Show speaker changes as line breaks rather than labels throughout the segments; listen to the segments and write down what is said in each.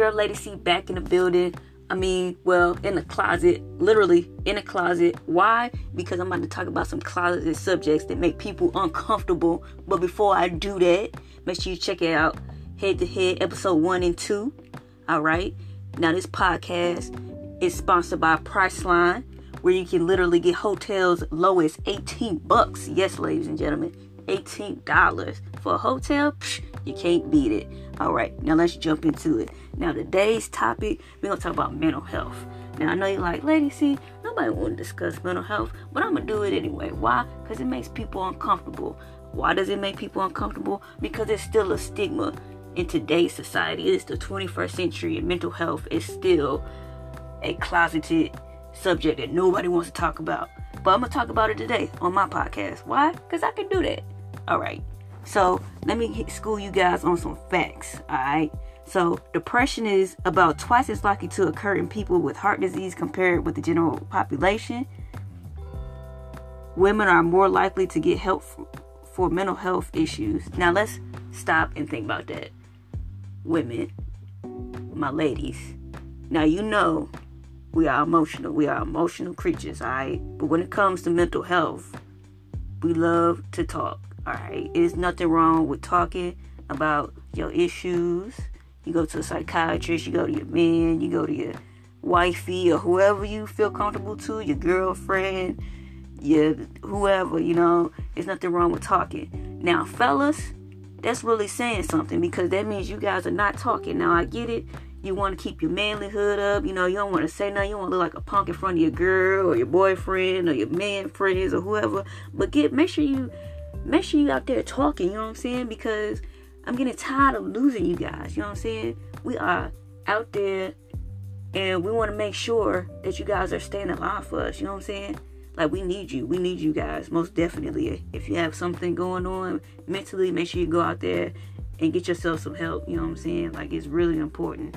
girl Lady C back in the building. I mean, well, in the closet, literally in a closet. Why? Because I'm about to talk about some closeted subjects that make people uncomfortable. But before I do that, make sure you check it out. Head to Head, episode one and two. All right. Now, this podcast is sponsored by Priceline, where you can literally get hotels low as 18 bucks. Yes, ladies and gentlemen, $18 for a hotel. Psh, you can't beat it. All right, now let's jump into it. Now, today's topic, we're gonna talk about mental health. Now, I know you're like, Lady C, nobody want to discuss mental health, but I'm gonna do it anyway. Why? Because it makes people uncomfortable. Why does it make people uncomfortable? Because it's still a stigma in today's society. It's the 21st century, and mental health is still a closeted subject that nobody wants to talk about. But I'm gonna talk about it today on my podcast. Why? Because I can do that. All right. So let me school you guys on some facts. All right. So depression is about twice as likely to occur in people with heart disease compared with the general population. Women are more likely to get help for mental health issues. Now let's stop and think about that. Women, my ladies. Now you know we are emotional. We are emotional creatures, alright? But when it comes to mental health, we love to talk. Alright, there's nothing wrong with talking about your issues. You go to a psychiatrist, you go to your man, you go to your wifey or whoever you feel comfortable to, your girlfriend, your whoever, you know, there's nothing wrong with talking. Now, fellas, that's really saying something because that means you guys are not talking. Now, I get it. You want to keep your manlyhood up. You know, you don't want to say nothing. You want to look like a punk in front of your girl or your boyfriend or your man friends or whoever. But get make sure you make sure you out there talking, you know what I'm saying? Because I'm getting tired of losing you guys, you know what I'm saying? We are out there and we want to make sure that you guys are staying alive for us, you know what I'm saying? Like we need you. We need you guys most definitely. If you have something going on mentally, make sure you go out there and get yourself some help, you know what I'm saying? Like it's really important.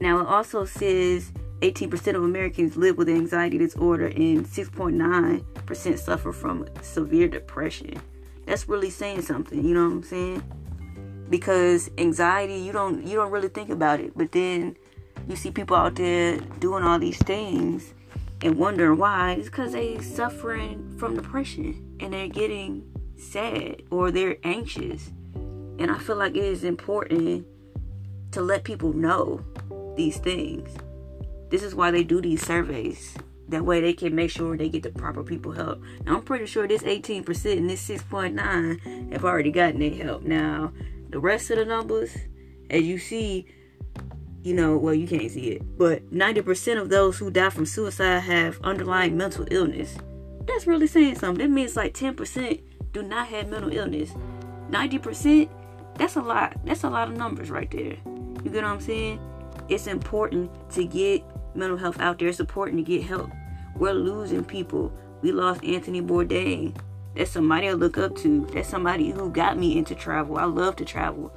Now it also says 18% of Americans live with anxiety disorder and 6.9% suffer from severe depression. That's really saying something, you know what I'm saying? Because anxiety, you don't you don't really think about it, but then you see people out there doing all these things and wondering why. It's because they suffering from depression and they're getting sad or they're anxious. And I feel like it is important to let people know these things. This is why they do these surveys. That way they can make sure they get the proper people help. Now I'm pretty sure this 18% and this 6.9 have already gotten their help. Now the rest of the numbers, as you see, you know, well you can't see it, but 90% of those who die from suicide have underlying mental illness. That's really saying something. That means like 10% do not have mental illness. 90%, that's a lot. That's a lot of numbers right there. You get what I'm saying? It's important to get mental health out there. supporting to get help. We're losing people. We lost Anthony Bourdain. That's somebody I look up to. That's somebody who got me into travel. I love to travel.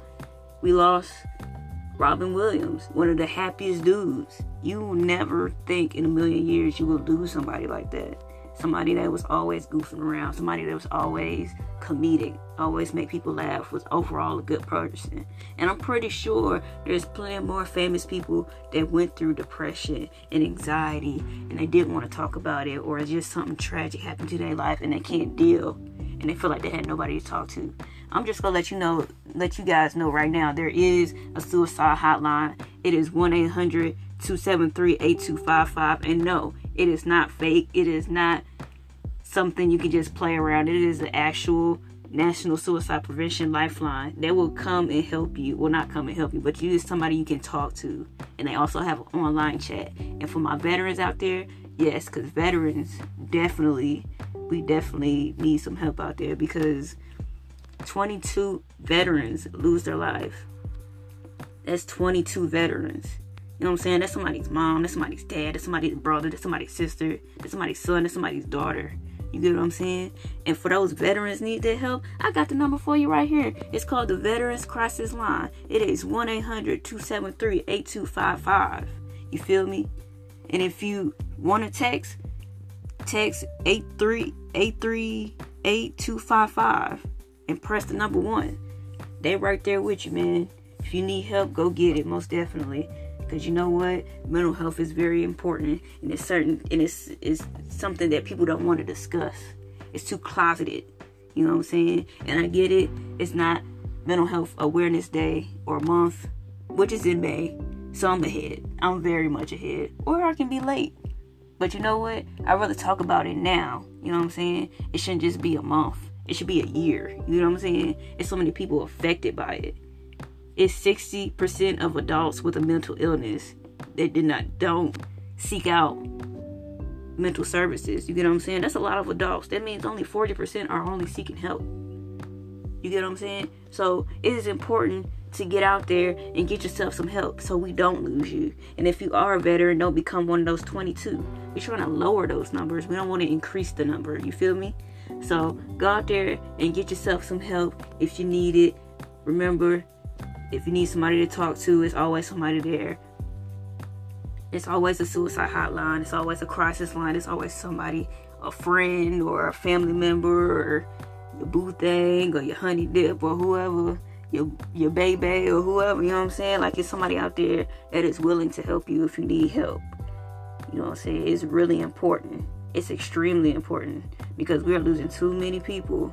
We lost Robin Williams, one of the happiest dudes. You never think in a million years you will lose somebody like that somebody that was always goofing around, somebody that was always comedic, always make people laugh, was overall a good person. And I'm pretty sure there's plenty more famous people that went through depression and anxiety and they didn't want to talk about it or just something tragic happened to their life and they can't deal and they feel like they had nobody to talk to. I'm just gonna let you know, let you guys know right now, there is a suicide hotline. It is 1 800 273 8255. And no, it is not fake. It is not something you can just play around. It is the actual National Suicide Prevention Lifeline. They will come and help you. Will not come and help you, but you is somebody you can talk to. And they also have an online chat. And for my veterans out there, yes, because veterans definitely, we definitely need some help out there because 22 veterans lose their life. That's 22 veterans. You know what I'm saying? That's somebody's mom, that's somebody's dad, that's somebody's brother, that's somebody's sister, that's somebody's son, that's somebody's daughter. You get what I'm saying? And for those veterans need that help, I got the number for you right here. It's called the Veterans Crisis Line. It is 1-800-273-8255. You feel me? And if you want to text, text 83838255 and press the number one. They right there with you, man. If you need help, go get it, most definitely. Because you know what? Mental health is very important and it's certain and it's, it's something that people don't want to discuss. It's too closeted. You know what I'm saying? And I get it. It's not Mental Health Awareness Day or month, which is in May. So I'm ahead. I'm very much ahead. Or I can be late. But you know what? I'd rather talk about it now. You know what I'm saying? It shouldn't just be a month. It should be a year. You know what I'm saying? It's so many people affected by it. It's 60% of adults with a mental illness that did not don't seek out mental services. You get what I'm saying? That's a lot of adults. That means only 40% are only seeking help. You get what I'm saying? So it is important to get out there and get yourself some help so we don't lose you. And if you are a veteran, don't become one of those 22. We're trying to lower those numbers. We don't want to increase the number. You feel me? So go out there and get yourself some help if you need it. Remember, if you need somebody to talk to, it's always somebody there. It's always a suicide hotline. It's always a crisis line. It's always somebody, a friend or a family member or your boo thing or your honey dip or whoever, your your baby or whoever, you know what I'm saying? Like it's somebody out there that is willing to help you if you need help. You know what I'm saying? It's really important. It's extremely important because we are losing too many people,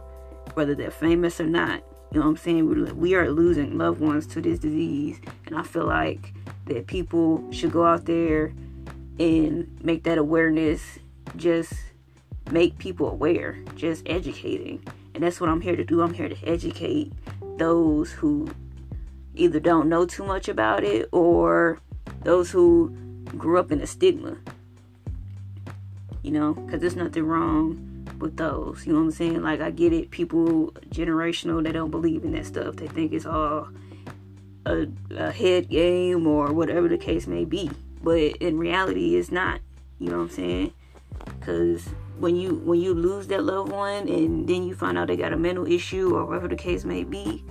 whether they're famous or not. You know what I'm saying? We are losing loved ones to this disease, and I feel like that people should go out there and make that awareness just make people aware, just educating. And that's what I'm here to do. I'm here to educate those who either don't know too much about it or those who grew up in a stigma. You know, because there's nothing wrong with those. You know what I'm saying? Like, I get it. People, generational, they don't believe in that stuff. They think it's all a, a head game or whatever the case may be. But in reality, it's not. You know what I'm saying? Because when you when you lose that loved one and then you find out they got a mental issue or whatever the case may be,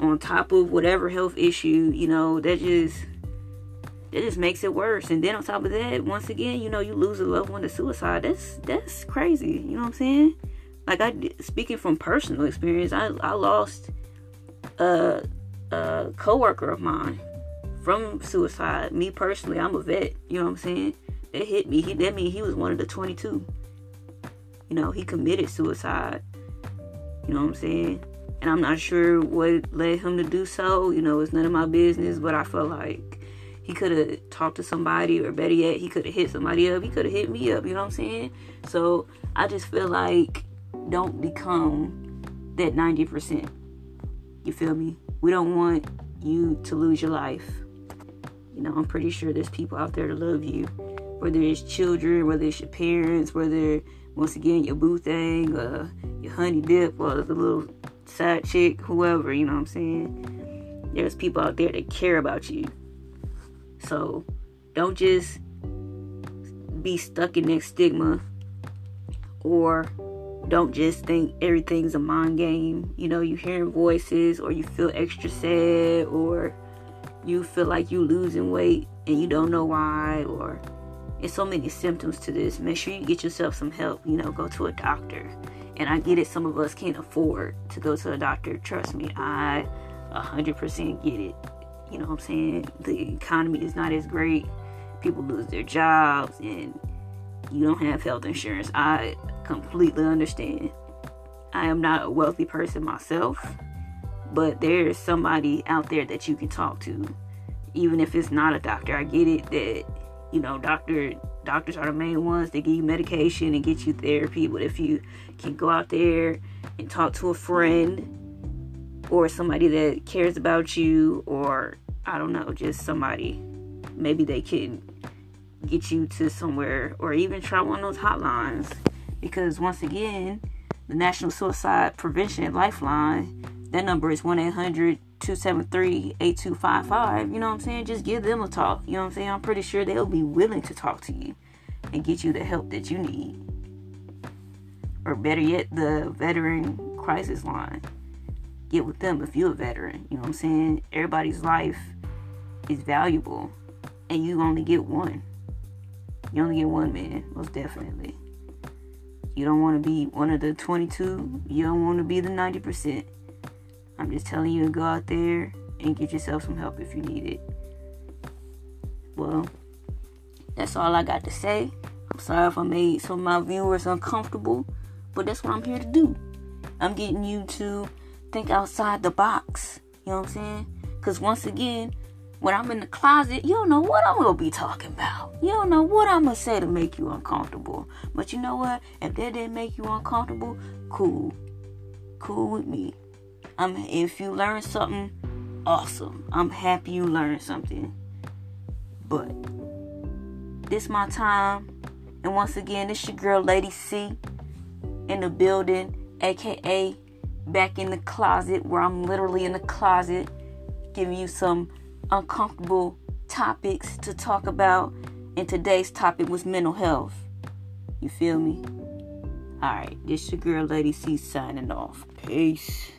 on top of whatever health issue, you know, that just that just makes it worse. And then on top of that, once again, you know, you lose a loved one to suicide. That's that's crazy. You know what I'm saying? Like I speaking from personal experience, I I lost a a coworker of mine from suicide. Me personally, I'm a vet. You know what I'm saying? That hit me. He, that mean he was one of the 22. You know, he committed suicide. You know what I'm saying? And I'm not sure what led him to do so. You know, it's none of my business, but I feel like he could have talked to somebody, or better yet, he could have hit somebody up. He could have hit me up. You know what I'm saying? So I just feel like don't become that 90%. You feel me? We don't want you to lose your life. You know, I'm pretty sure there's people out there to love you whether it's children, whether it's your parents, whether once again your boo thing, uh, your honey dip, or the little side chick, whoever, you know what I'm saying? There's people out there that care about you. So don't just be stuck in that stigma or don't just think everything's a mind game. You know, you hearing voices or you feel extra sad or you feel like you losing weight and you don't know why or it's so many symptoms to this. Make sure you get yourself some help. You know, go to a doctor. And I get it, some of us can't afford to go to a doctor. Trust me, I 100% get it. You know what I'm saying? The economy is not as great. People lose their jobs and you don't have health insurance. I completely understand. I am not a wealthy person myself, but there's somebody out there that you can talk to, even if it's not a doctor. I get it that you know, doctor doctors are the main ones that give you medication and get you therapy. But if you can go out there and talk to a friend or somebody that cares about you, or I don't know, just somebody, maybe they can get you to somewhere, or even try one of those hotlines. Because once again, the National Suicide Prevention Lifeline, that number is 1 800 273 8255. You know what I'm saying? Just give them a talk. You know what I'm saying? I'm pretty sure they'll be willing to talk to you and get you the help that you need. Or better yet, the veteran crisis line. Get with them if you're a veteran. You know what I'm saying? Everybody's life is valuable, and you only get one. You only get one man, most definitely. You don't want to be one of the 22. You don't want to be the 90%. I'm just telling you to go out there and get yourself some help if you need it. Well, that's all I got to say. I'm sorry if I made some of my viewers uncomfortable, but that's what I'm here to do. I'm getting you to think outside the box. You know what I'm saying? Because once again, when I'm in the closet, you don't know what I'm gonna be talking about. You don't know what I'm gonna say to make you uncomfortable. But you know what? If that didn't make you uncomfortable, cool. Cool with me. I'm if you learn something, awesome. I'm happy you learned something. But this my time. And once again, this your girl Lady C in the building, aka back in the closet where I'm literally in the closet giving you some uncomfortable topics to talk about. And today's topic was mental health. You feel me? Alright, this your girl Lady C signing off. Peace.